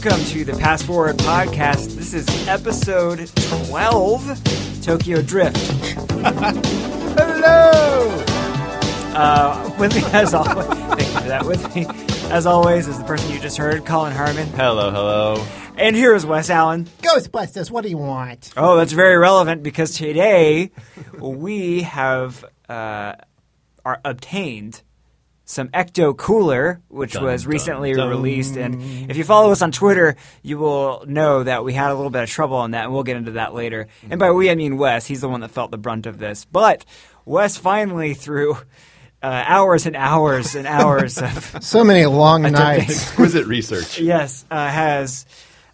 Welcome to the Pass Forward podcast. This is episode 12 Tokyo Drift. Hello! Uh, with me, as always, thank you for that. With me, as always, is the person you just heard, Colin Harmon. Hello, hello. And here is Wes Allen. Ghostbusters, what do you want? Oh, that's very relevant because today we have uh, are obtained some Ecto Cooler, which Dun, was recently dun. released. And if you follow us on Twitter, you will know that we had a little bit of trouble on that, and we'll get into that later. And by we, I mean Wes. He's the one that felt the brunt of this. But Wes finally, through uh, hours and hours and hours of So many long nights. Exquisite research. yes, uh, has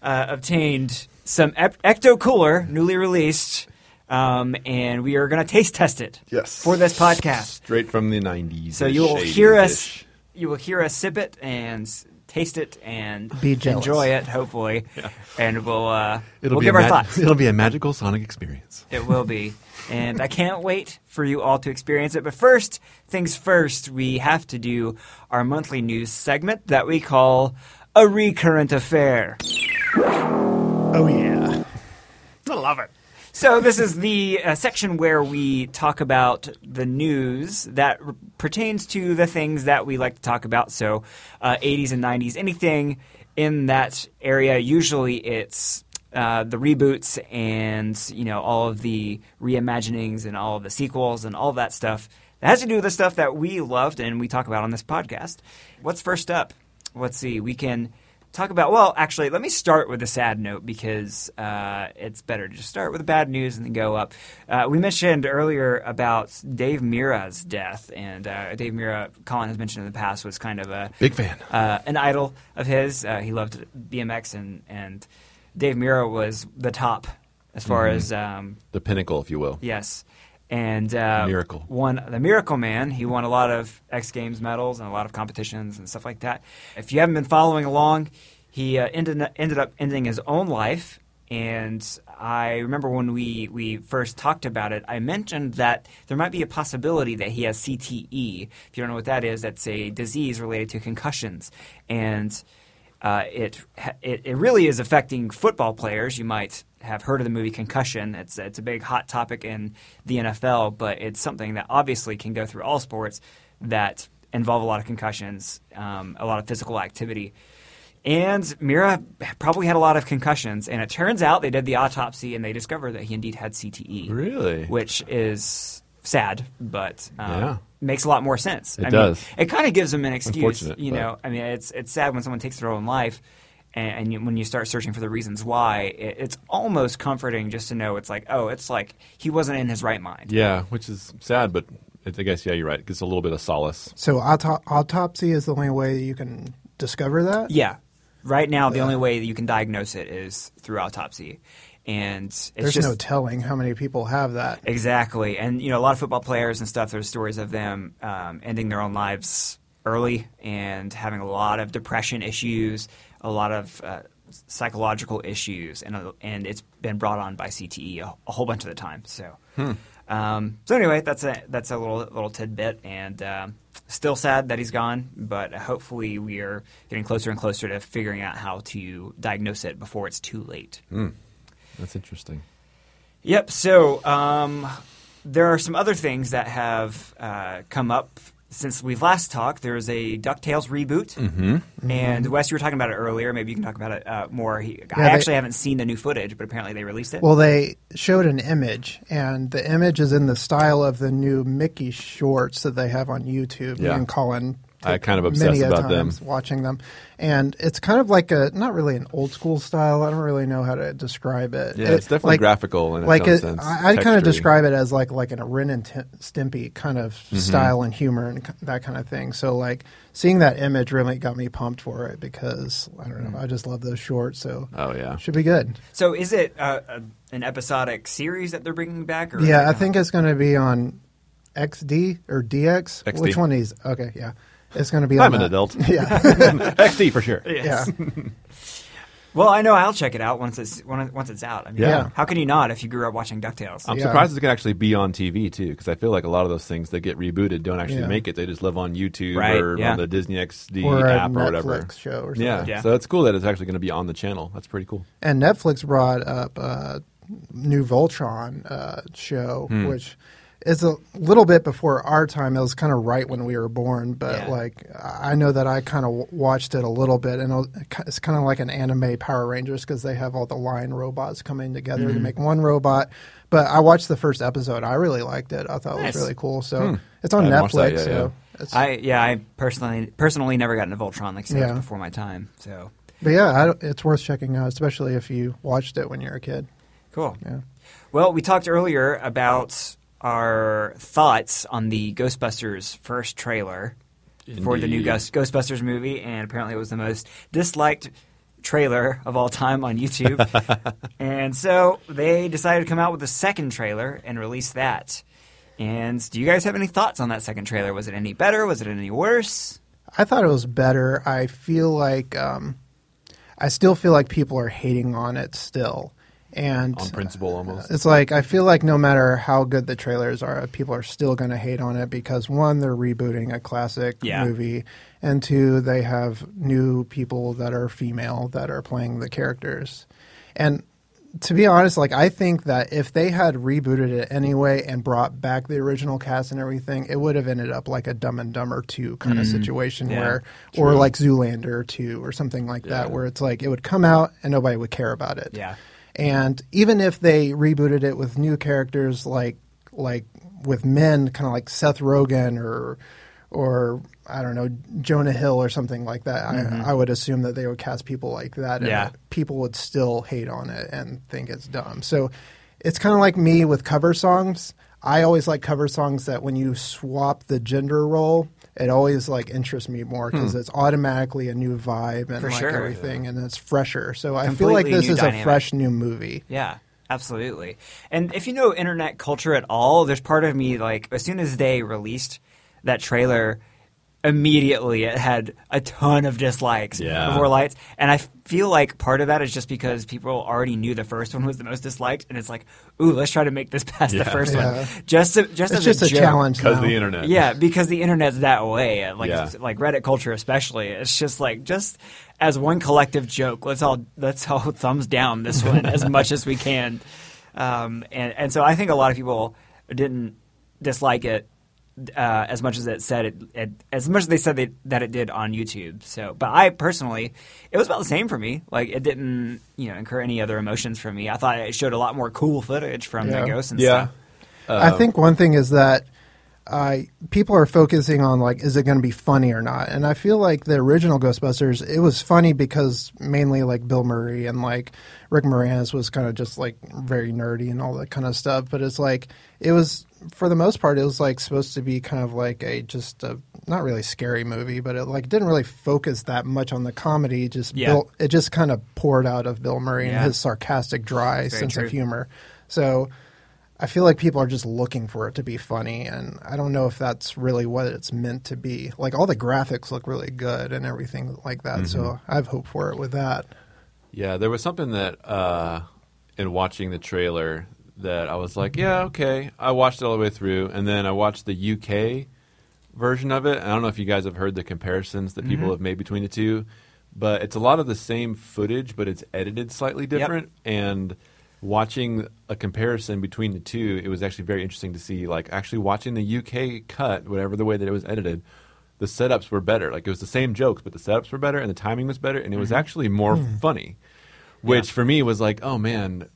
uh, obtained some Ep- Ecto Cooler, newly released, um, and we are going to taste test it. Yes. for this podcast. Straight from the 90s. So you will hear us, you will hear us sip it and s- taste it and Be jealous. enjoy it, hopefully, and we'll uh, It'll we'll be give a our mag- thoughts. It'll be a magical sonic experience. It will be. And I can't wait for you all to experience it. But first things first, we have to do our monthly news segment that we call a recurrent affair. Oh, yeah. I love it. So this is the uh, section where we talk about the news that r- pertains to the things that we like to talk about. So, uh, 80s and 90s, anything in that area. Usually, it's uh, the reboots and you know all of the reimaginings and all of the sequels and all that stuff that has to do with the stuff that we loved and we talk about on this podcast. What's first up? Let's see. We can talk about well actually let me start with a sad note because uh, it's better to just start with the bad news and then go up uh, we mentioned earlier about Dave Mirra's death and uh, Dave Mirra colin has mentioned in the past was kind of a Big fan. uh, an idol of his uh, he loved bmx and, and Dave Mirra was the top as far as um, The pinnacle, if you will. Yes. And uh, Miracle. won the Miracle Man. He won a lot of X Games medals and a lot of competitions and stuff like that. If you haven't been following along, he uh, ended ended up ending his own life. And I remember when we, we first talked about it, I mentioned that there might be a possibility that he has CTE. If you don't know what that is, that's a disease related to concussions. And uh, it, it it really is affecting football players. You might have heard of the movie Concussion. It's it's a big hot topic in the NFL, but it's something that obviously can go through all sports that involve a lot of concussions, um, a lot of physical activity. And Mirra probably had a lot of concussions, and it turns out they did the autopsy and they discovered that he indeed had CTE. Really? Which is sad, but um, Yeah. makes a lot more sense. It I does. Mean, it kind of gives them an excuse. Unfortunate, You but- know, I mean, it's it's sad when someone takes their own life, and, and you, when you start searching for the reasons why, it, it's almost comforting just to know it's like, oh, it's like he wasn't in his right mind. Yeah, which is sad, but I guess, yeah, you're right. It gives a little bit of solace. So auto- autopsy is the only way you can discover that? Yeah. Right now, the only way that you can diagnose it is through autopsy, and it's There's just no telling how many people have that. Exactly, and you know a lot of football players and stuff. There's stories of them um, ending their own lives early and having a lot of depression issues, a lot of uh, psychological issues, and uh, and it's been brought on by CTE a, a whole bunch of the time. So, um, so anyway, that's a that's a little little tidbit, and um, still sad that he's gone, but hopefully we are getting closer and closer to figuring out how to diagnose it before it's too late. That's interesting. Yep. So um, there are some other things that have uh, come up since we've last talked. There's a Ducktales reboot, mm-hmm. and Wes, you were talking about it earlier. Maybe you can talk about it uh, more. He, I they- actually haven't seen the new footage, but apparently they released it. Well, they showed an image, and the image is in the style of the new Mickey shorts that they have on YouTube. Me Yeah. and Colin I kind of many obsessed a about them. times watching them, and it's kind of like a not really an old school style. I don't really know how to describe it. Yeah, It- it's definitely graphical in its like own it- sense, I, I'd kind of describe it as like like an a Ren and Tim- Stimpy kind of Mm-hmm. style and humor and that kind of thing. So like seeing that image really got me pumped for it because I don't know, I just love those shorts. So Oh, yeah. should be good. so is it uh, a, an episodic series that they're bringing back? Or Yeah, I think it's going to be on XD or DX. XD. Which one is? Okay, yeah, it's going to be. I'm on an that. adult. Yeah, XD for sure. yeah. Well, I know I'll check it out once it's once it's out. I mean, Yeah. how can you not if you grew up watching Ducktales? I'm Yeah. surprised it's going to actually be on TV too, because I feel like a lot of those things that get rebooted don't actually Yeah. make it. They just live on YouTube Right, or yeah. on the Disney XD or a app or whatever. Show or something. Yeah. Yeah. so it's cool that it's actually going to be on the channel. That's pretty cool. And Netflix brought up a new Voltron uh, show, Hmm. which is a little bit before our time. It was kind of right when we were born, but Yeah. like I know that I kind of watched it a little bit, and it's kind of like an anime Power Rangers because they have all the line robots coming together Mm-hmm. to make one robot. But I watched the first episode. I really liked it. I thought it was really cool. So Hmm. it's on I Netflix. that yet, so it's, I yeah, I personally personally never got into Voltron like I Yeah. before my time. So but yeah, I, it's worth checking out, especially if you watched it when you were a kid. cool. Yeah. Well, we talked earlier about our thoughts on the Ghostbusters first trailer for the new Ghost, Ghostbusters movie, and apparently it was the most disliked trailer of all time on YouTube. and so they decided to come out with a second trailer and release that. And do you guys have any thoughts on that second trailer? Was it any better? Was it any worse? I thought it was better. I feel like um, I still feel like people are hating on it still, and On principle, almost. it's like I feel like no matter how good the trailers are, people are still going to hate on it because one, they're rebooting a classic Yeah. movie, and two, they have new people that are female that are playing the characters, and to be honest, like I think that if they had rebooted it anyway and brought back the original cast and everything, it would have ended up like a Dumb and Dumber two kind of mm-hmm. situation Yeah, where, or like Zoolander two or something like that, where it's like it would come out and nobody would care about it. Yeah. And even if they rebooted it with new characters like like with men, kind of like Seth Rogen or or I don't know Jonah Hill or something like that, I, mm-hmm. I would assume that they would cast people like that, and Yeah. people would still hate on it and think it's dumb. So it's kind of like me with cover songs. I always like cover songs that when you swap the gender role, it always like interests me more because hmm. it's automatically a new vibe and For like sure. everything, and it's fresher. So I feel like this is dynamic. a fresh new movie. Yeah, absolutely. And if you know internet culture at all, there's part of me like as soon as they released that trailer, immediately it had a ton of dislikes Yeah. before lights, and I feel like part of that is just because people already knew the first one was the most disliked, and it's like, ooh, let's try to make this past the first Yeah. one, just to, just It's as just a, joke. challenge Because the internet. Yeah, because the internet's that way. Like Yeah. like Reddit culture especially. It's just like just as one collective joke. Let's all let's all thumbs down this one as much as we can. Um, and and so I think a lot of people didn't dislike it uh, as much as it said it, it as much as they said they, that it did on YouTube. So, but I personally, it was about the same for me. Like it didn't you know incur any other emotions from me. I thought it showed a lot more cool footage from Yeah. the ghosts and Yeah. stuff. I think one thing is that uh, people are focusing on like, is it going to be funny or not? And I feel like the original Ghostbusters, it was funny because mainly like Bill Murray and like Rick Moranis was kind of just like very nerdy and all that kind of stuff. But it's like it was for the most part, it was like supposed to be kind of like a just a not really scary movie, but it like didn't really focus that much on the comedy. It Just Yeah. built, it just kind of poured out of Bill Murray Yeah. and his sarcastic, dry Very sense true. of humor. So. I feel like people are just looking for it to be funny, and I don't know if that's really what it's meant to be. Like all the graphics look really good and everything like that, so I have hope for it with that. Yeah, there was something that uh, in watching the trailer that I was like, yeah, okay. I watched it all the way through, and then I watched the UK version of it. I don't know if you guys have heard the comparisons that people mm-hmm. have made between the two, but it's a lot of the same footage, but it's edited slightly different. And watching a comparison between the two, it was actually very interesting to see. Like actually watching the UK cut, whatever the way that it was edited. The setups were better. Like it was the same jokes, but the setups were better and the timing was better, and it was mm-hmm. actually more hmm. funny which for me was like, oh man,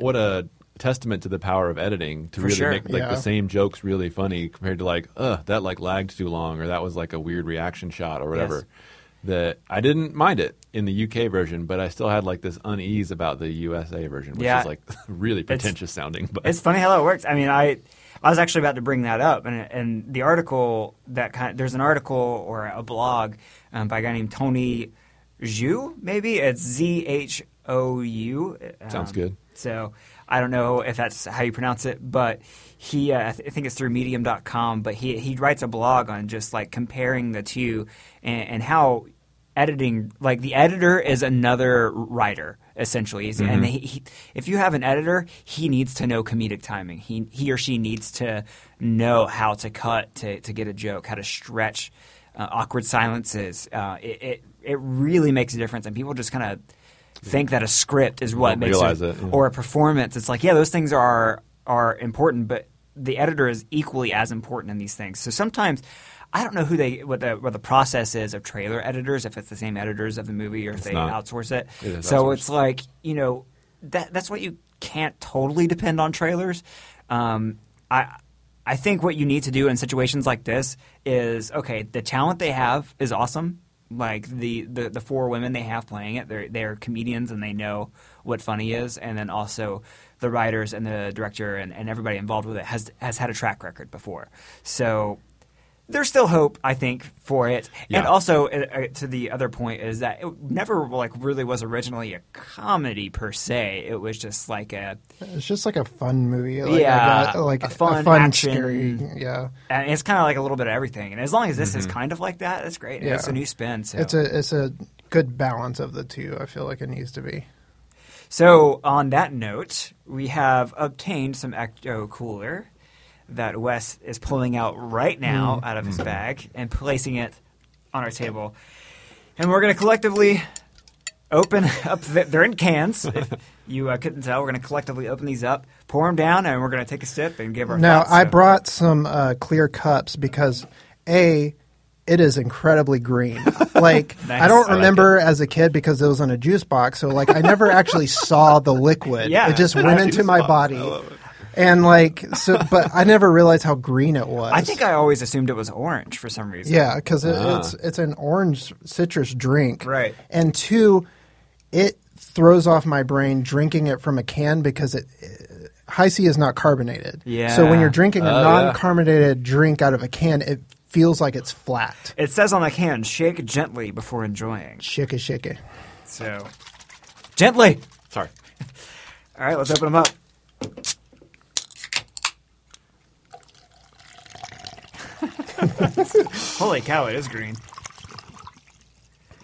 what a testament to the power of editing to For really sure. make like Yeah. the same jokes really funny compared to like, ugh, that like lagged too long or that was like a weird reaction shot or whatever. Yes. That I didn't mind it in the UK version, but I still had like this unease about the USA version, which Yeah. is like really pretentious sounding. But It's funny how that works. I mean, I I was actually about to bring that up, and and the article that kind there's an article or a blog um, by a guy named Tony Zhou, maybe it's Z H O U. Sounds Um, good. So I don't know if that's how you pronounce it, but he uh, I, th- I think it's through Medium.com. But he he writes a blog on just like comparing the two and, and how editing like the editor is another writer essentially. He's- and he, he, if you have an editor he needs to know comedic timing. He he or she needs to know how to cut to, to get a joke how to stretch uh, awkward silences. Uh, it, it it really makes a difference and people just kind of think that a script is what makes it, it, yeah. or a performance it's like yeah those things are are important but the editor is equally as important in these things so sometimes I don't know who they what the what the process is of trailer editors if it's the same editors of the movie or if It's they not. outsource it. It so outsourced. it's like you know that that's what you can't totally depend on trailers. Um, I I think what you need to do in situations like this is okay. The talent they have is awesome. Like the, the, the four women they have playing it, they're they're comedians and they know what funny is, and then also the writers and the director and, and everybody involved with it has has had a track record before. So there's still hope, I think, for it. And also, uh, uh, to the other point, is that it never like really was originally a comedy per se. It was just like a, It's just like a fun movie. Like, Yeah, I got, like a fun action- scary. Yeah, and it's kind of like a little bit of everything. And as long as this is kind of like that, that's great. Yeah. It's a new spin. So. it's a it's a good balance of the two. I feel like it needs to be. So, on that note, we have obtained some Ecto Cooler that Wes is pulling out right now out of his bag and placing it on our table. And we're going to collectively open up, the, they're in cans. If you uh, couldn't tell, we're going to collectively open these up, pour them down, and we're going to take a sip and give our Now thoughts. I So- brought some uh, clear cups because a it is incredibly green. Like Nice. I don't I like remember as a kid because it was in a juice box, so like I never actually saw the liquid. Yeah. it just went into my box. body. I love it. And like so, but I never realized how green it was. I think I always assumed it was orange for some reason. Yeah, because it, Ah. it's it's an orange citrus drink, Right. And two, it throws off my brain drinking it from a can because it. Hi-C is not carbonated. Yeah. So when you're drinking a Oh, non-carbonated drink out of a can, it feels like it's flat. It says on the can, shake gently before enjoying. Shake it, shake it. So, gently. Sorry. All right, let's open them up. Holy cow, it is green.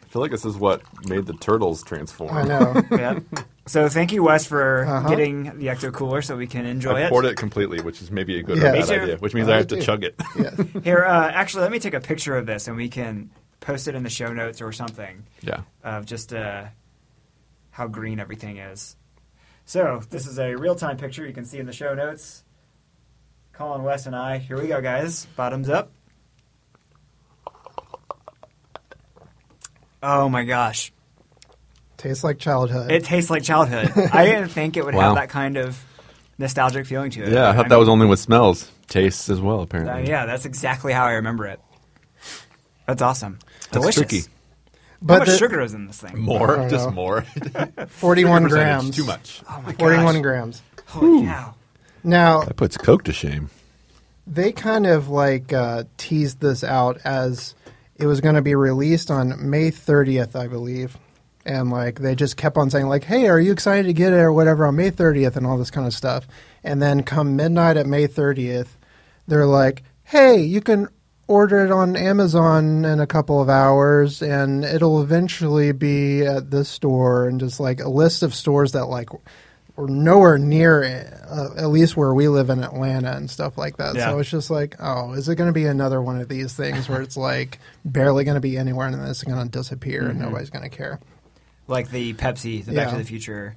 I feel like this is what made the turtles transform. I know. Yeah. So thank you, Wes, for Uh-huh. getting the Ecto Cooler so we can enjoy I it. poured it completely, which is maybe a good Yeah. or Me bad too. idea. Which means I I have to too. chug it. yeah. Here, uh, actually, let me take a picture of this and we can post it in the show notes or something yeah. of just uh, how green everything is. So this is a real time picture you can see in the show notes. Colin, Wes, and I. Here we go, guys. Bottoms up. Oh my gosh. Tastes like childhood. It tastes like childhood. I didn't think it would Wow. have that kind of nostalgic feeling to it. Yeah, I thought that was only with smells. Tastes as well, Uh, apparently. yeah, that's exactly how I remember it. That's awesome. That's Delicious. tricky. How but much the- sugar is in this thing? I More, don't just know. more. 41 percentage, grams. Too much. Oh my 41 grams. Holy cow. Now, That puts Coke to shame. they kind of like uh, teased this out as it was going to be released on May 30th, I believe. And like they just kept on saying like, "Hey, are you excited to get it or whatever on May 30th?" and all this kind of stuff. And then come midnight at May 30th, they're like, "Hey, you can order it on Amazon in a couple of hours and it'll eventually be at this store." And just like a list of stores that like nowhere near uh, at least where we live in Atlanta and stuff like that. Yeah. So it's just like, oh, is it going to be another one of these things where it's like barely going to be anywhere and then it's going to disappear and nobody's going to care? Like the Pepsi, the Back to the Future.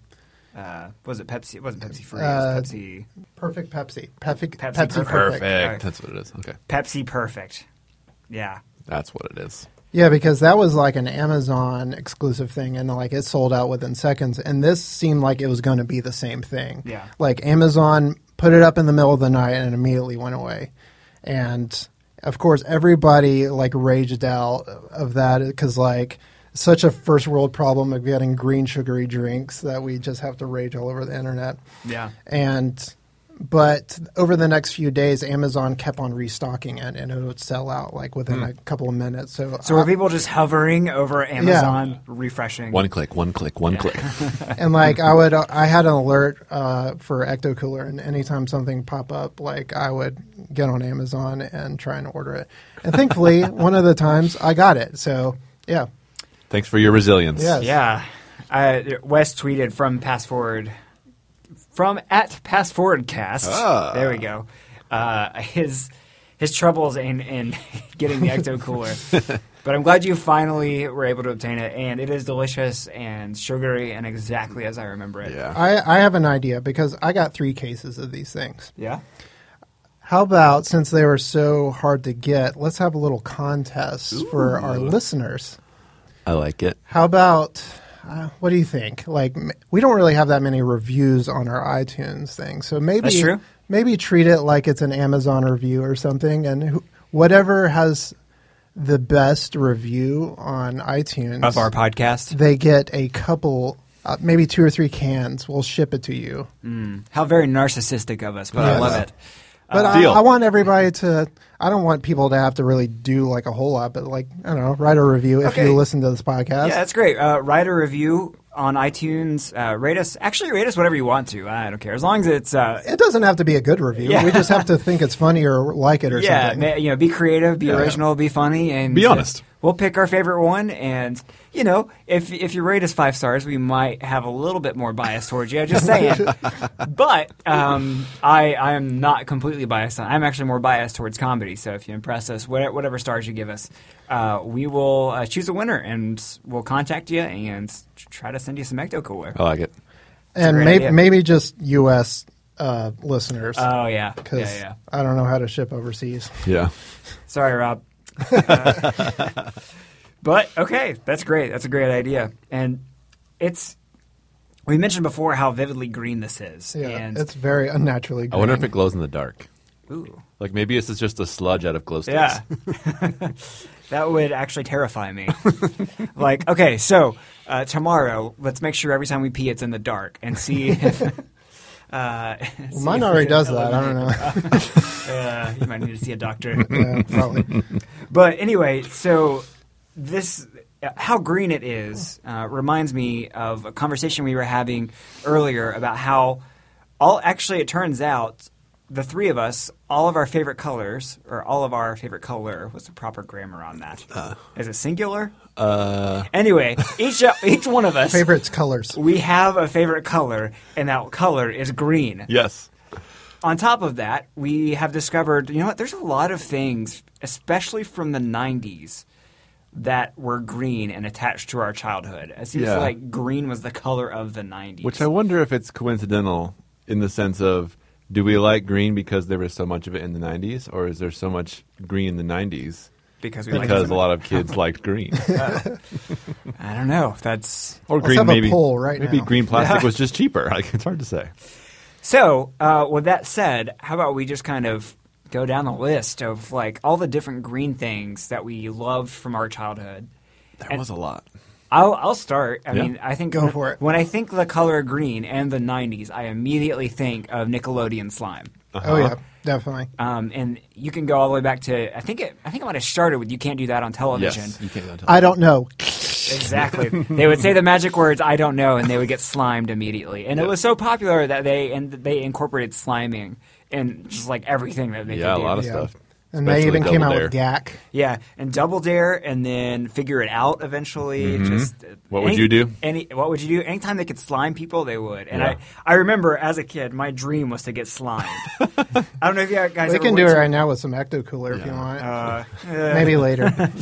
Uh, was it Pepsi? It wasn't Pepsi free. Uh, it was Pepsi. Perfect Pepsi. Pepsi, Pepsi Pepsi, Perfect. perfect. Alright. That's what it is. Okay. Pepsi Perfect. Yeah. That's what it is. Yeah, because that was like an Amazon exclusive thing and like it sold out within seconds. And this seemed like it was going to be the same thing. Yeah. Like Amazon put it up in the middle of the night and it immediately went away. And of course, everybody like raged out of that because like such a first world problem of getting green sugary drinks that we just have to rage all over the internet. Yeah. And but over the next few days, Amazon kept on restocking it, and it would sell out like within a couple of minutes. So, So I- were people just hovering over Amazon, refreshing? One click, one click, one click. and like I would, I had an alert uh, for Ecto Cooler, and anytime something pop up, like I would get on Amazon and try and order it. And thankfully, one of the times I got it. So yeah, Thanks for your resilience. Yes. Yeah. Uh, Wes tweeted from Pass Forward, from at Pass Forward Cast. Ah. There we go. Uh, his his troubles in, in getting the Ecto Cooler. but I'm glad you finally were able to obtain it, and it is delicious and sugary and exactly as I remember it. Yeah. I, I have an idea because I got three cases of these things. Yeah. How about since they were so hard to get, let's have a little contest for our listeners. I like it. How about uh, what do you think? Like we don't really have that many reviews on our iTunes thing, so maybe That's true. maybe treat it like it's an Amazon review or something, and wh- whatever has the best review on iTunes Of our podcast. they get a couple, uh, maybe two or three cans. We'll ship it to you. How very narcissistic of us, but I love it. But Uh, I, Deal. I want everybody to. I don't want people to have to really do like a whole lot, but like I don't know, write a review if Okay. you listen to this podcast. Yeah, that's great. Uh, write a review on iTunes. Uh, rate us. Actually, rate us whatever you want to. I don't care as long as it's. Uh, It doesn't have to be a good review. Yeah. We just have to think it's funny or like it or yeah, something. ma- you know, be creative, be Yeah. original, be funny, and Be uh, honest. we'll pick our favorite one, and you know, if if you rate us five stars, we might have a little bit more bias towards you. I just saying. but um, I I am not completely biased. I'm actually more biased towards comedy. So if you impress us, whatever, whatever stars you give us, uh, we will uh, choose a winner, and we'll contact you and try to send you some Ecto Cooler. I like it. and may- maybe just U.S. Uh, listeners Oh yeah, because yeah, yeah. I don't know how to ship overseas. Yeah. Sorry, Rob. Uh, but okay, that's great. That's a great idea, and it's. We mentioned before how vividly green this is, Yeah, and it's very unnaturally. I wonder if it glows in the dark. ooh, Like maybe this is just a sludge out of glow sticks. yeah, that would actually terrify me. like, okay, so uh, tomorrow, let's make sure every time we pee, it's in the dark, and see if. Uh, Well, mine already does that. I don't know. Uh, you might need to see a doctor. yeah, probably. But anyway, so this how green it is uh, reminds me of a conversation we were having earlier about how all actually it turns out the three of us all of our favorite colors or all of our favorite color what's the proper grammar on that is it singular Uh, anyway each each one of us Favorites colors. we have a favorite color and that color is green yes. on top of that, we have discovered, you know what, there's a lot of things, especially from the 90s, that were green and attached to our childhood. It seems Yeah. like green was the color of the 90s. Which I wonder if it's coincidental in the sense of do we like green because there was so much of it in the 90s or is there so much green in the 90s because we like because it a lot of kids liked green? much. I don't know. That's Or Let's green have a maybe poll right maybe now. green plastic Yeah. was just cheaper. Like it's hard to say. So, uh, with that said, how about we just kind of go down the list of like all the different green things that we loved from our childhood? There And- was a lot. I'll I'll start. I Yeah. mean, I think Go when, for it. when I think the color green and the '90s, I immediately think of Nickelodeon slime. Oh yeah, definitely. Um, and you can go all the way back to I think it I think it might have started with you can't do that on television. Yes, you can't tell. I don't know. Exactly. they would say the magic words I don't know and they would get slimed immediately. And it was so popular that they and they incorporated sliming in just like everything that they yeah, could a lot of Yeah. stuff. And they Especially even came out Double with Dare. Gak. Yeah, and Double Dare, and then figure it out eventually. Mm-hmm. What would you do? Any what would you do? Anytime they could slime people, they would. And Yeah. I, I remember as a kid, my dream was to get slimed. I don't know if you guys. We can do it to- right now with some Ecto Cooler if you want. Uh, Maybe later.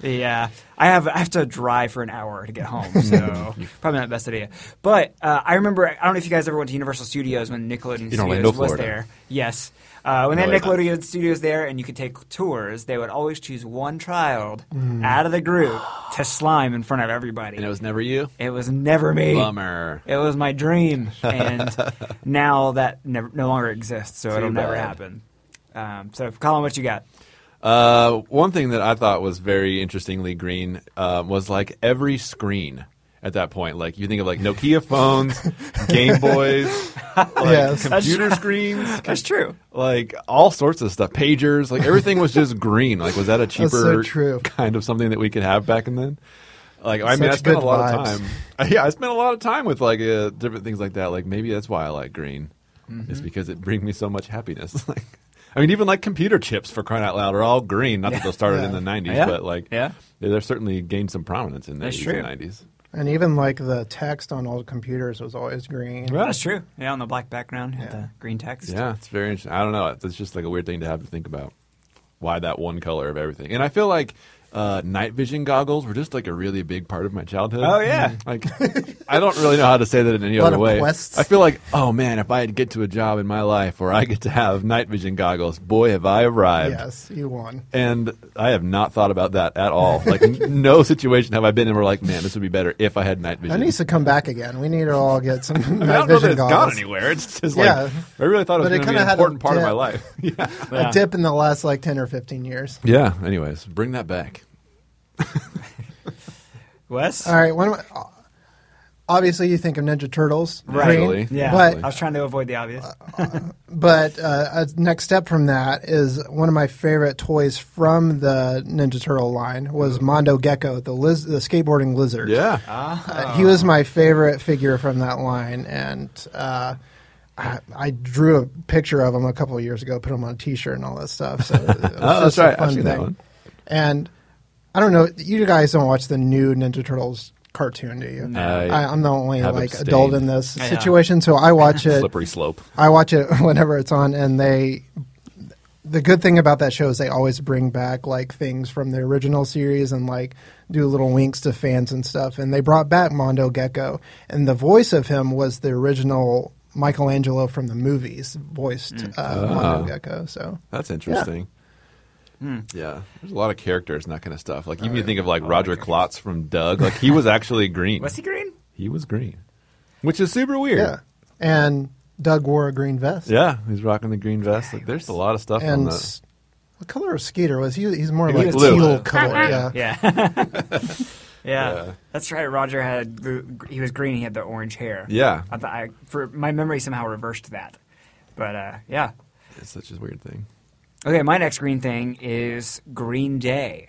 Yeah, I have I have to drive for an hour to get home, so probably not the best idea. But uh, I remember I don't know if you guys ever went to Universal Studios when Nickelodeon In Orlando, Studios was there. Yes, uh, when they No, had they're. Nickelodeon Studios there, and you could take tours, they would always choose one child out of the group to slime in front of everybody. And it was never you? It was never me. Bummer. It was my dream, and now that never, no longer exists, so Too it'll never happen. Um, so, Colin, what you got? Uh, one thing that I thought was very interestingly green uh, was like every screen at that point. Like you think of like Nokia phones, Game Boys, like Yes. computer screens, That's true. like all sorts of stuff, pagers. Like everything was just green. Like was that a cheaper so kind of something that we could have back in then? Like I mean, I spent a lot vibes. of time. Yeah, I spent a lot of time with like uh, different things like that. Like maybe that's why I like green. Mm-hmm. Is because it brings me so much happiness. like I mean, even like computer chips for crying out loud are all green. Not that those started in the '90s, Yeah. but like, Yeah. they they're certainly gained some prominence in the That's 80s true. and '90s. And even like the text on old computers was always green. Right. That's true. Yeah, on the black background with Yeah. the green text. Yeah, it's very interesting. I don't know. It's just like a weird thing to have to think about. Why that one color of everything? And I feel like uh, night vision goggles were just like a really big part of my childhood. Oh, yeah. Like I don't really know how to say that in any A lot other of way. quests. I feel like, oh man, if I get to a job in my life where I get to have night vision goggles, boy, have I arrived. Yes, you won. And I have not thought about that at all. Like, n- no situation have I been in where like, man, this would be better if I had night vision. That needs to come back again. We need to all get some I night don't know vision that it's goggles. gone anywhere. It's just like Yeah. I really thought it was But it going to be kinda an had a important part of my life. yeah. Yeah. A dip in the last like ten or fifteen years. Yeah. Anyways, bring that back. Wes? All right. One. of my- Obviously, you think of Ninja Turtles, Right. green, Naturally. Yeah. but I was trying to avoid the obvious. But uh, a next step from that is one of my favorite toys from the Ninja Turtle line was Mondo Gecko, the liz- the skateboarding lizard. Yeah. Uh, he was my favorite figure from that line, and uh, I, I drew a picture of him a couple of years ago, put him on a T-shirt and all that stuff. So it was Oh, just that's a right. I've fun seen that one. And I don't know, you guys don't watch the new Ninja Turtles cartoon, do you? No. I I, I'm the only like abstained. adult in this Yeah. situation, so I watch it. Slippery slope. I watch it whenever it's on, and they. The good thing about that show is they always bring back like things from the original series and like do little winks to fans and stuff. And they brought back Mondo Gecko, and the voice of him was the original Michelangelo from the movies voiced uh, Mondo Oh. Gecko. So That's interesting. Hmm. Yeah, there's a lot of characters and that kind of stuff. Like even you yeah. think of like Roger Klotz from Doug, like he was actually green. Was he green? He was green, which is super weird. yeah, and Doug wore a green vest. Yeah, he's rocking the green vest. Like, there's a lot of stuff on and the. s- what color was Skeeter? Was he? He's more He like was teal blue. color. Yeah. Yeah. yeah. Yeah. That's right. Roger had he was green. He had the orange hair. Yeah, I, thought I for my memory somehow reversed that. But uh, yeah. it's such a weird thing. Okay, my next green thing is Green Day.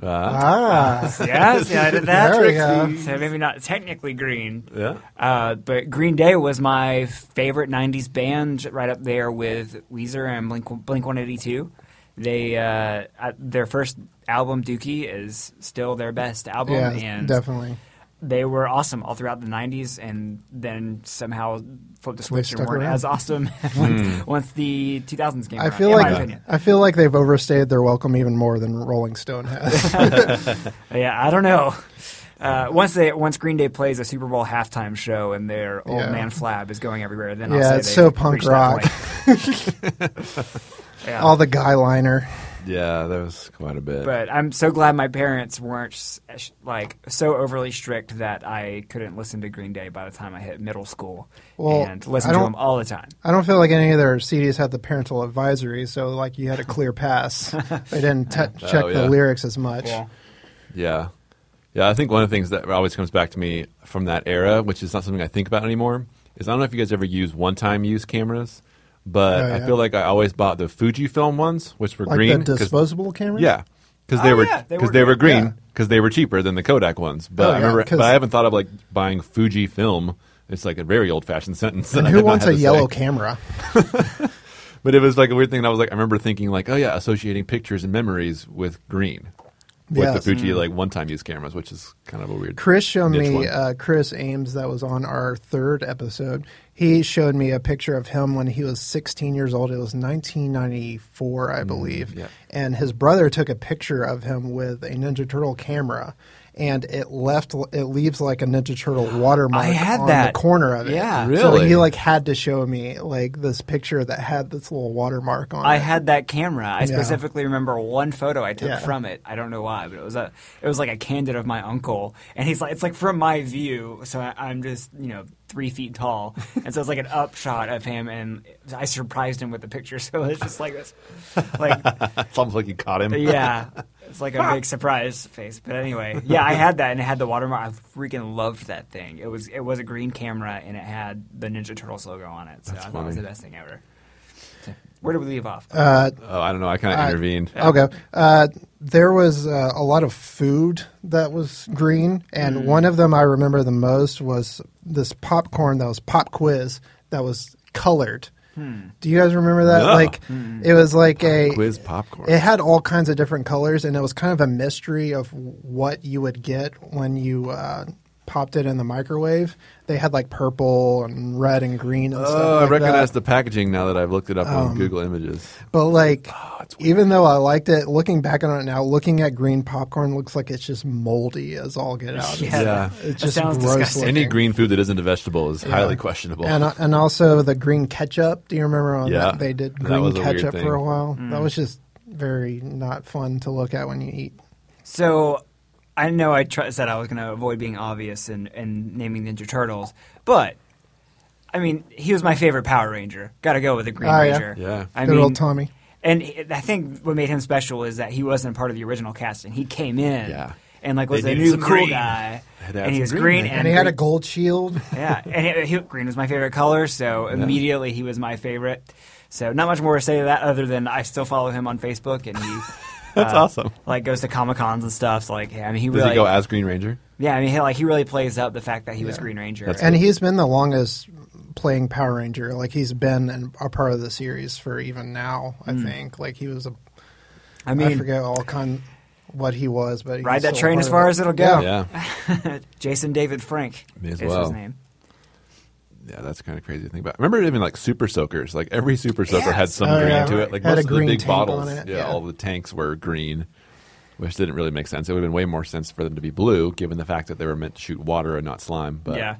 Uh, Ah, Yeah, I did that. There we go. So maybe not technically green, yeah. uh, but Green Day was my favorite '90s band, right up there with Weezer and Blink Blink 182. They uh, uh, their first album, Dookie, is still their best album, yeah, and definitely. They were awesome all throughout the 90s and then somehow flipped the switch and stuck weren't around. as awesome once, once the 2000s came I around, feel in like my opinion. I feel like they've overstayed their welcome even more than Rolling Stone has. Yeah, I don't know. Uh, once they once Green Day plays a Super Bowl halftime show and their old Yeah. man Flab is going everywhere, then I'll Yeah, say it's they've so punk rock. yeah. All the guy liner. Yeah, that was quite a bit. but I'm so glad my parents weren't like so overly strict that I couldn't listen to Green Day by the time I hit middle school Well, and listen to don't- them all the time. I don't feel like any of their CDs had the parental advisory, so like you had a clear pass. they didn't t- oh, check Oh, the lyrics as much. Well, Yeah. Yeah, I think one of the things that always comes back to me from that era, which is not something I think about anymore, is I don't know if you guys ever use one time use cameras, but Oh, I feel like I always bought the Fujifilm ones, which were like green. the 'cause- disposable cameras. yeah. Because Oh, they were yeah, they because were they were green. green Yeah. because they were cheaper than the Kodak ones. But Oh, I yeah, remember, 'cause- but I haven't thought of like buying Fuji film. It's like a very old fashioned sentence. And who wants a yellow say. camera? But it was like a weird thing. And I was like, I remember thinking like, oh yeah, associating pictures and memories with green, with Yes. the Fuji like one time use cameras, which is kind of a weird. Chris showed niche me one. uh, Chris Ames that was on our third episode. He showed me a picture of him when he was 16 years old. It was 1994, I believe. Mm, yeah. And his brother took a picture of him with a Ninja Turtle camera, and it left it leaves like a Ninja Turtle watermark I had on that. the corner of it. Yeah. really. So Really? he like had to show me like this picture that had this little watermark on it. I it. had that camera. I Yeah. specifically remember one photo I took Yeah. from it. I don't know why, but it was a it was like a candid of my uncle, and he's like it's like from my view, so I, I'm just you know three feet tall, and so it's like an upshot of him, and I surprised him with the picture, so it's just like this, like it's almost like you caught him. yeah. It's like a big surprise face, but anyway, yeah, I had that and it had the watermark. I freaking loved that thing. It was it was a green camera and it had the Ninja Turtles logo on it, so That's I thought it was the best thing ever. Where did we leave off? Uh, Oh, I don't know. I kind of I- intervened. Okay. Uh, there was uh, a lot of food that was green, and one of them I remember the most was this popcorn that was pop quiz that was colored. Do you guys remember that? No. Like, it was like a Quiz popcorn. It had all kinds of different colors, and it was kind of a mystery of what you would get when you uh, popped it in the microwave. They had like purple and red and green and stuff. Oh, I recognize that. the packaging now that I've looked it up on Google Images. But like, Oh, even though I liked it, looking back on it now, looking at green popcorn looks like it's just moldy as all get out. Yeah. Yeah. It's just sounds gross disgusting. looking. Any green food that isn't a vegetable is highly questionable. and uh, and also the green ketchup. Do you remember on Yeah. that they did green was a ketchup for a while? Mm. That was just very not fun to look at when you eat. So I know I tr- said I was going to avoid being obvious and, and naming Ninja Turtles, but I mean, he was my favorite Power Ranger. Got to go with the Green Oh, yeah. Ranger. Yeah. I Good mean, old Tommy. And he- I think what made him special is that he wasn't part of the original casting. He came in Yeah. and like was They the needed new some cool green. guy, Had to add and he some was green green, in and, And he had a green- gold shield. yeah, and he, he, green was my favorite color, so immediately he was my favorite. So not much more to say to that other than I still follow him on Facebook, and he That's uh, awesome. like goes to comic cons and stuff. So like, I mean, he Does really he go as Green Ranger? yeah, I mean, he, like he really plays up the fact that he was Green Ranger. That's And he's been the longest playing Power Ranger. Like he's been an, a part of the series for even now. I think. Like he was a. I mean, I forget all kind what he was, but Ride he's that train as far it. as it'll go. Yeah. Yeah. Jason David Frank May as is well. his name. Yeah, that's kind of crazy to think about. Remember even like super soakers. Like every super soaker had some Oh, green yeah. to it. Like Had most a of the green big bottles. on it, Yeah, yeah. all the tanks were green, which didn't really make sense. It would have been way more sense for them to be blue, given the fact that they were meant to shoot water and not slime. But yeah.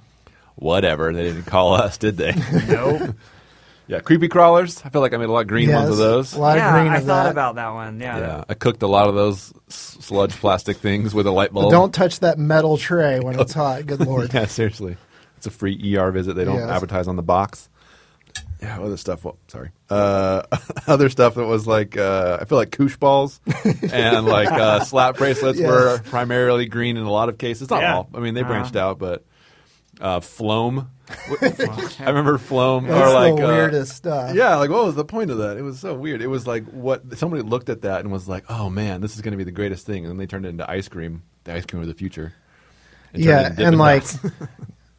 whatever. They didn't call us, did they? Nope. yeah, creepy crawlers. I feel like I made a lot of green ones of those. A lot yeah, of green I of thought that. about that one. Yeah. Yeah, I cooked a lot of those sludge plastic things with a light bulb. Don't touch that metal tray when it's hot. Good lord. yeah, seriously. It's a free ER visit. They don't Yes. advertise on the box. Yeah, other stuff. Well, sorry. Uh, other stuff that was like uh, I feel like koosh balls and like uh, slap bracelets Yes. were primarily green in a lot of cases. Not Yeah. all. I mean, they Uh-huh. branched out, but uh, floam. I remember floam That's or like the uh, weirdest stuff. yeah, like what was the point of that? It was so weird. It was like what somebody looked at that and was like, "Oh man, this is going to be the greatest thing," and then they turned it into ice cream, the ice cream of the future. It Yeah, into and like,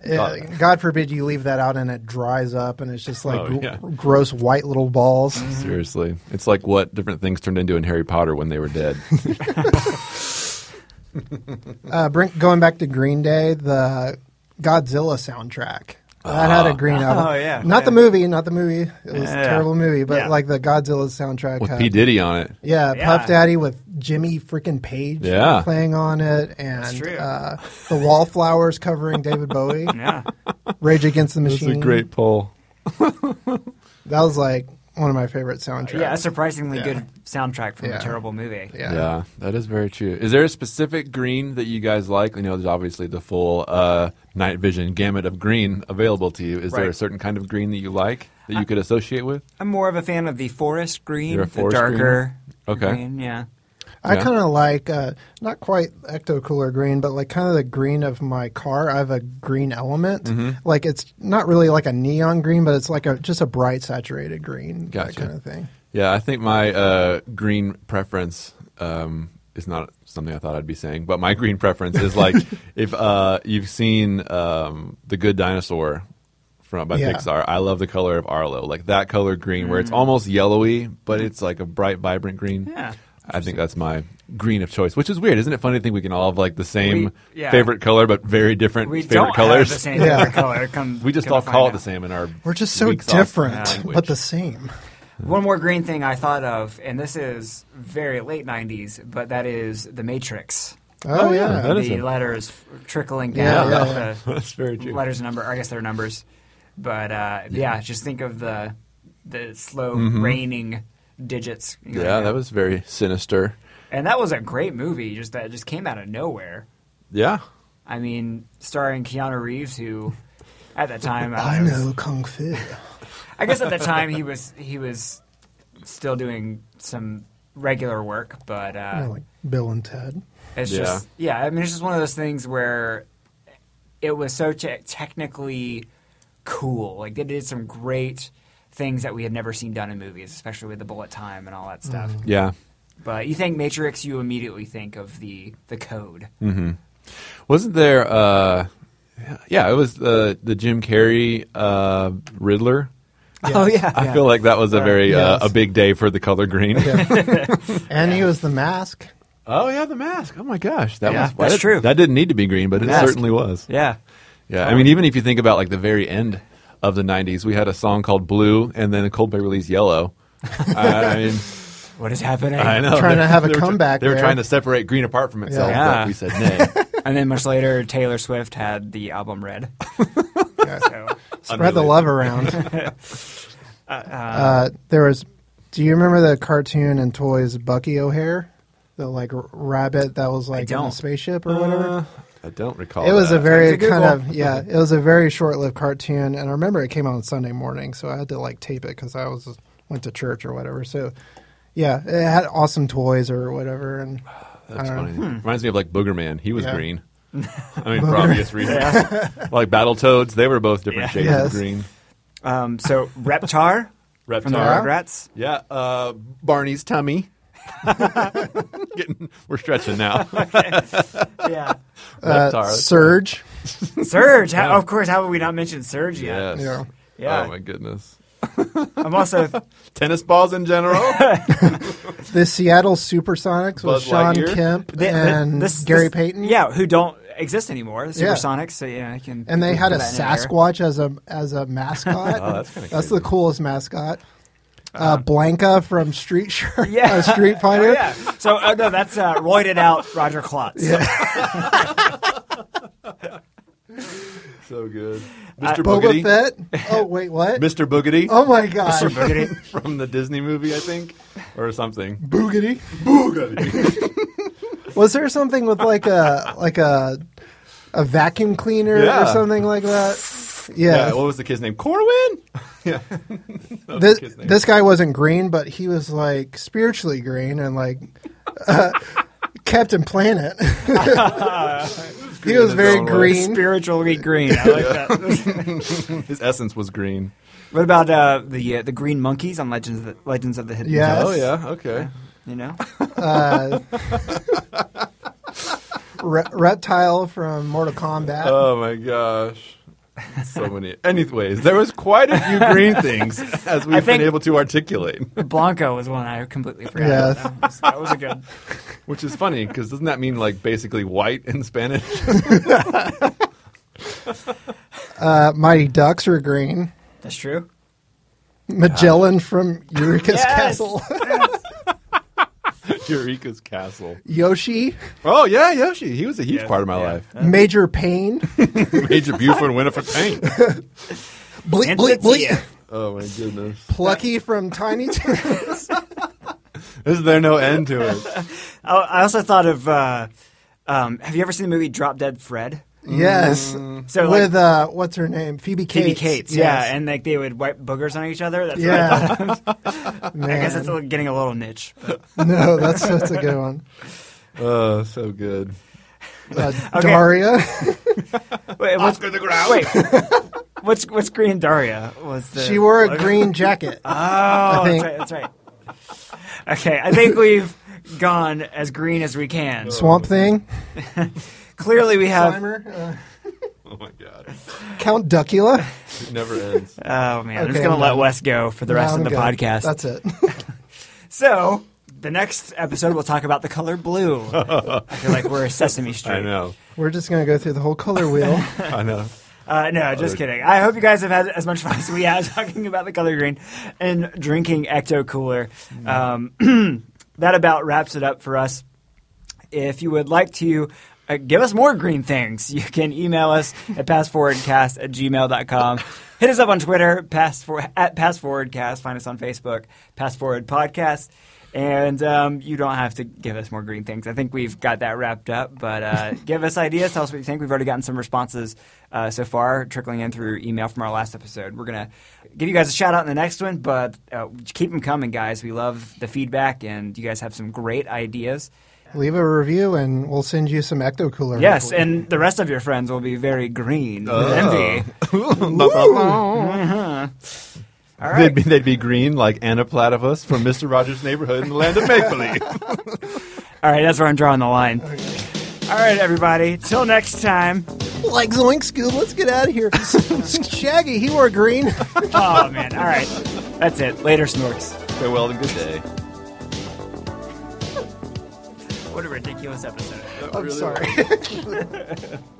Dots. God forbid you leave that out and it dries up and it's just like Oh, gr- yeah. gross white little balls. Seriously, it's like what different things turned into in Harry Potter when they were dead. Uh, bring, going back to Green Day, the Godzilla soundtrack. That had a green album. Oh, yeah. Not the movie, not the movie. It was Yeah. a terrible movie, but Yeah. like the Godzilla soundtrack. with had, P Diddy on it. Yeah, Yeah. Puff Daddy with Jimmy freaking Page Yeah. playing on it, and true. uh, the Wallflowers covering David Bowie. Yeah. Rage Against the That's Machine. a great poll. That was like one of my favorite soundtracks. Yeah, a surprisingly Yeah. good soundtrack from Yeah. a terrible movie. Yeah. Yeah. that is very true. Is there a specific green that you guys like? You know, there's obviously the full uh, night vision gamut of green available to you. Is there a certain kind of green that you like that you could associate with? I'm more of a fan of the forest green, You're a the forest darker Okay. green. Yeah. I Yeah. kind of like uh, not quite ecto cooler green, but like kind of the green of my car. I have a green element. Mm-hmm. Like it's not really like a neon green, but it's like a just a bright saturated green, Gotcha. that kind of thing. Yeah, I think my uh, green preference um, is not something I thought I'd be saying, but my green preference is like if uh, you've seen um, The Good Dinosaur from by Yeah. Pixar. I love the color of Arlo, like that color green, where it's Mm. almost yellowy, but it's like a bright, vibrant green. Yeah. I think that's my green of choice, which is weird, isn't it? Funny to think we can all have like the same We- yeah. favorite color, but very different We favorite don't colors. have the same Yeah. favorite color. Come, we just all call find it the same in our. We're just so different, language. but the same. One more green thing I thought of, and this is very late '90s, but that is the Matrix. Oh, Oh, yeah. yeah, the a- letters trickling Yeah, down. yeah, the That's very true. letters and number. I guess they're numbers, but uh, yeah. just think of the the slow Mhm. raining digits. you know, Yeah, that was very sinister. and that was a great movie. Just that just came out of nowhere. Yeah. I mean, starring Keanu Reeves, who at that time I don't know kung fu. I guess at the time he was he was still doing some regular work, but uh, You know, like Bill and Ted. it's Yeah. just yeah. I mean, it's just one of those things where it was so te- technically cool. Like they did some great things that we had never seen done in movies, especially with the bullet time and all that stuff. Yeah. But you think Matrix, you immediately think of the the code. Mm-hmm. Wasn't there? Uh, yeah, it was the the Jim Carrey uh, Riddler. Oh yeah, I yeah. feel like that was a very uh, Yes. a big day for the color green. and he was the mask. Oh yeah, the mask. Oh my gosh, that Yeah, was that's that, true. That didn't need to be green, but it Mask. certainly was. yeah. Yeah, I mean, even if you think about like the very end of the '90s, we had a song called "Blue," and then Coldplay released "Yellow." I, I mean, What is happening? I know Trying to have a They were tr- comeback They were trying to separate green apart from itself, Yeah. but we said nay. And then much later, Taylor Swift had the album Red. Yeah. So, Spread the love around. Uh, uh, uh, there was. Do you remember the cartoon and toys Bucky O'Hare, the like rabbit that was like in a spaceship or whatever? Uh, I don't recall. It was that. a very kind of yeah. It was a very short-lived cartoon, and I remember it came out on Sunday morning, so I had to like tape it because I was went to church or whatever. So yeah, it had awesome toys or whatever, and That's funny. Hmm. Reminds me of like Booger Man. He was Yeah. green. I mean, for obvious reasons. like Battle Toads, they were both different Yeah. shades Yes. of green. um, so Reptar from the Reptar. Rugrats. Yeah, uh, Barney's tummy. Getting, we're stretching now. Yeah. uh, Reptar. Surge. Surge. How, of course. How would we not mention Surge yet? Yes. You know, Yeah. Oh my goodness. I'm also. Tennis balls in general. the Seattle SuperSonics with Sean Lightyear? Kemp the- the- and this- Gary this- Payton. Yeah, who don't exist anymore. The Yeah. Supersonics. So yeah, I can. and they had a put that in there. Sasquatch as a as a mascot. Oh, that's kinda That's the coolest mascot. Uh, Blanka from Street Shark, Yeah. uh, Street Oh, Fighter. yeah. So uh, no, that's uh, roided out Roger Klotz. so good. Mr. Boba Boogedy. Fett. Oh wait, what? Mr. Boogedy Oh my god, Mr. Boogedy. from the Disney movie, I think, or something. Boogedy. Boogedy. Was there something with like a like a a vacuum cleaner or something like that? yeah. Yeah. What was the kid's name? Corwin. yeah. This the kid's name. this guy wasn't green, but he was like spiritually green and like uh, Captain Planet. he was very his way. green. Spiritually green. I like that. His essence was green. what about uh, the uh, the green monkeys on Legends of the, Legends of the Hidden Yes. Temple? Oh yeah. Okay. You know. Uh, re- reptile from Mortal Kombat. Oh my gosh. So many. Anyways, there was quite a few green things as we've been able to articulate, Blanco was one I completely forgot. Yes. about. That, was, that was a good. which is funny because doesn't that mean like basically white in Spanish? Uh, Mighty Ducks are green. That's true. Magellan from Eureka's Yes! Castle. Eureka's Castle. Yoshi. Oh yeah, Yoshi. He was a huge Yeah, part of my yeah. life. Major Payne. Major Buford and Winifred Payne. Bleep, bleep, bleep. Oh my goodness. Plucky from Tiny Toons. Is there no end to it? I, I also thought of. Uh, um, have you ever seen the movie Drop Dead Fred? Yes. So like, With, uh, what's her name? Phoebe Cates. Phoebe Cates, Yes. yeah, and like they would wipe boogers on each other. That's what I thought. Yeah. I guess it's Man. getting a little niche. but- No, that's, that's a good one. Oh, so good. Uh, Okay. Daria. Wait, what's, Oscar the Grouch. wait, what's what's Green Daria? Was the she wore a logo? green jacket. Oh, that's right. That's right. Okay, I think we've gone as green as we can. Swamp Thing. Clearly, we have. Slimer. Uh, Oh my god. Count Duckula. It never ends. Oh man, I'm Okay, just gonna I'm let done. Wes go for the rest No, of the I'm good. podcast. That's it. So the next episode we'll talk about the color blue. I feel like we're a Sesame Street. I know. We're just going to go through the whole color wheel. I know. Uh, no, just kidding. I hope you guys have had as much fun as we had talking about the color green and drinking Ecto Cooler. Um, that about wraps it up for us. If you would like to uh, give us more green things, you can email us at passforwardcast at gmail.com. Hit us up on Twitter, pass for, at passforwardcast. Find us on Facebook, Passforward Podcast. And um, you don't have to give us more green things. I think we've got that wrapped up. But uh, give us ideas. Tell us what you think. We've already gotten some responses uh, so far, trickling in through email from our last episode. We're going to give you guys a shout out in the next one, but uh, keep them coming, guys. We love the feedback, and you guys have some great ideas. Leave a review and we'll send you some Ecto Cooler. Yes, hopefully. and the rest of your friends will be very green oh. with Oh. envy. Uh-huh. All right. They'd be, they'd be green like Anna Platypus from Mr. Rogers' Neighborhood in the land of make believe. All right, that's where I'm drawing the line. All right, everybody. Till next time. like Zoink Scoob. Let's get out of here. Shaggy, he wore green. oh man! All right, that's it. Later, Snorks. Farewell and good day. What a ridiculous episode. I'm really sorry.